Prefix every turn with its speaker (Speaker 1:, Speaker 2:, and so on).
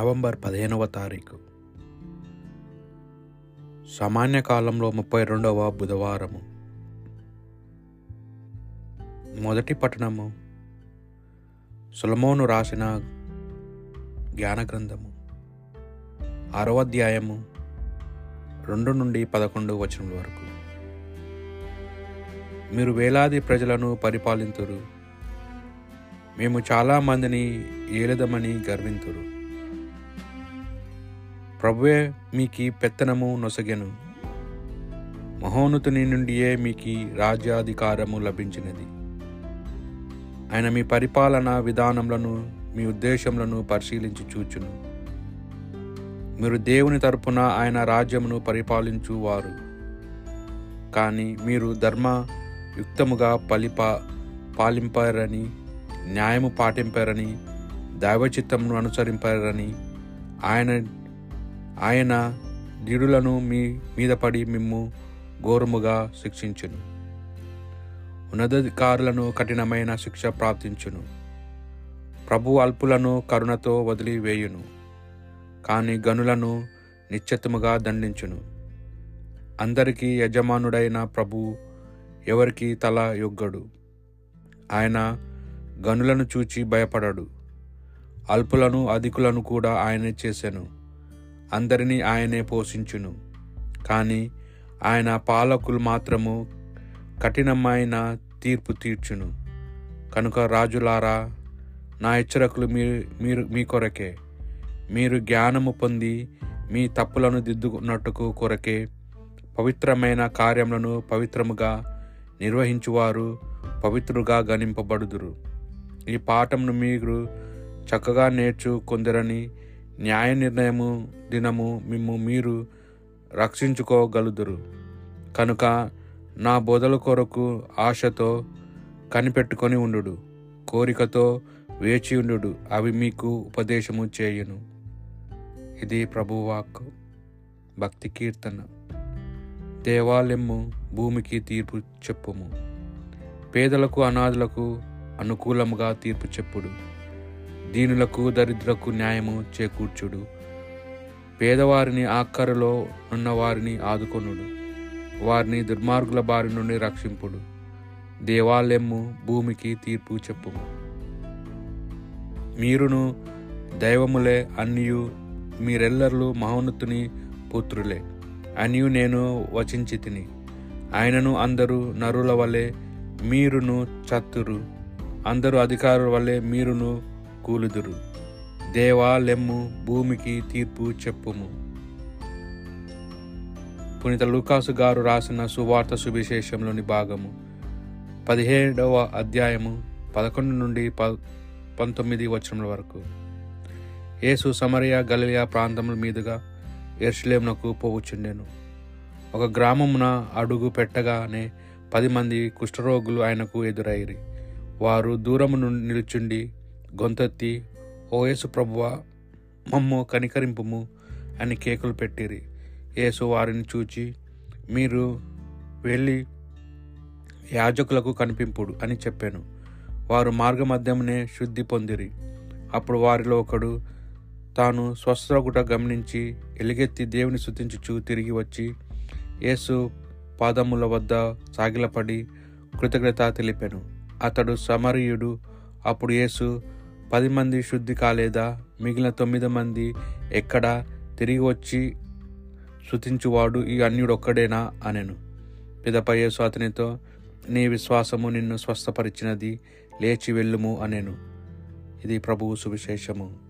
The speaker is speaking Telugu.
Speaker 1: నవంబర్ పదిహేనవ తారీఖు. సామాన్య కాలంలో ముప్పై రెండవ బుధవారము. మొదటి పట్టణము సులమోను రాసిన జ్ఞాన గ్రంథము ఆరవ అధ్యాయము రెండు నుండి పదకొండు వచనముల వరకు. మీరు వేలాది ప్రజలను పరిపాలింతురు. మేము చాలా మందిని ఏలదమని గర్వింతురు. ప్రభువే మీకి పెత్తనము నొసగెను. మహోన్నతుని నుండియే మీకు రాజ్యాధికారము లభించినది. ఆయన మీ పరిపాలన విధానములను మీ ఉద్దేశములను పరిశీలించి చూచును. మీరు దేవుని తరపున ఆయన రాజ్యమును పరిపాలించువారు. కానీ మీరు ధర్మ యుక్తముగా పలిపా పాలింపారని న్యాయము పాటింపారని దైవచిత్తమును అనుసరింపారని ఆయన ఆయన దిడులను మీ మీద పడి మిమ్ము ఘోరముగా శిక్షించును. ఉన్నతాధికారులను కఠినమైన శిక్ష ప్రాప్తించును. ప్రభు అల్పులను కరుణతో వదిలివేయును. కానీ గనులను నిశ్చితముగా దండించును. అందరికీ యజమానుడైన ప్రభు ఎవరికి తల యొగ్గడు. ఆయన గనులను చూచి భయపడడు. అల్పులను అధికులను కూడా ఆయనే చేశాను అందరినీ ఆయనే పోషించును. కానీ ఆయన పాలకులు మాత్రము కఠినమైన తీర్పు తీర్చును. కనుక రాజులారా నా హెచ్చరికలు మీ మీరు మీ కొరకే. మీరు జ్ఞానము పొంది మీ తప్పులను దిద్దుకున్నట్టుకు కొరకే. పవిత్రమైన కార్యములను పవిత్రముగా నిర్వహించువారు పవిత్రుగా గణింపబడుదురు. ఈ పాఠమును మీరు చక్కగా నేర్చుకుందరని న్యాయ నిర్ణయము దినము మిమ్ము మీరు రక్షించుకోగలుదురు. కనుక నా బోధల కొరకు ఆశతో కనిపెట్టుకొని ఉండు కోరికతో వేచి ఉండు అవి మీకు ఉపదేశము చేయును. ఇది ప్రభువాక్ భక్తి కీర్తన. దేవాలయము భూమికి తీర్పు చెప్పుము. పేదలకు అనాథులకు అనుకూలముగా తీర్పు చెప్పుడు. దీనులకు దరిద్రకు న్యాయము చేకూర్చుడు. పేదవారిని ఆఖరులో ఉన్న వారిని ఆదుకొనుడు. వారిని దుర్మార్గుల బారి నుండి రక్షింపుడు. దేవాలయము భూమికి తీర్పు చెప్పుము. మీరును దైవములే అన్యు మీరెల్లరూ మహోన్నతుని పుత్రులే. అనియు నేను వచించి తిని. ఆయనను అందరూ నరుల వలె మీరును చత్తురు. అందరూ అధికారుల వలె మీరును కూలుదురు. దేవా లెమ్ము భూమికి తీర్పు చెప్పుము. పునీత లూకాసు గారు రాసిన సువార్త సువిశేషంలోని భాగము. పదిహేడవ అధ్యాయము పదకొండు నుండి ప పంతొమ్మిది వచనముల వరకు. యేసు సమరయ గలియా ప్రాంతముల మీదుగా ఎర్షలేమునకు పోవచ్చుండెను ఒక గ్రామమున అడుగు పెట్టగానే పది మంది కుష్ఠరోగులు ఆయనకు ఎదురయ్యి వారు దూరము నుండి నిలుచుండి గొంతెత్తి ఓ యేసు ప్రభువా మమ్ము కనికరింపుము అని కేకులు పెట్టిరి. యేసు వారిని చూచి మీరు వెళ్ళి యాజకులకు కనిపింపుడు అని చెప్పాను. వారు మార్గమధ్యమునే శుద్ధి పొందిరి. అప్పుడు వారిలో ఒకడు తాను స్వస్థగుట గమనించి ఎలుగెత్తి దేవుని శుద్ధించుచు తిరిగి వచ్చి యేసు పాదముల వద్ద సాగిలపడి కృతజ్ఞత తెలిపాను. అతడు సమరీయుడు. అప్పుడు యేసు పది మంది శుద్ధి కాలేదా? మిగిలిన తొమ్మిది మంది ఎక్కడ? తిరిగి వచ్చి శృతించువాడు ఈ అన్యుడొక్కడేనా? అనెను. పిదప యేసు అతనితో నీ విశ్వాసము నిన్ను స్వస్థపరిచినది. లేచి వెళ్ళుము అనెను. ఇది ప్రభువు సువిశేషము.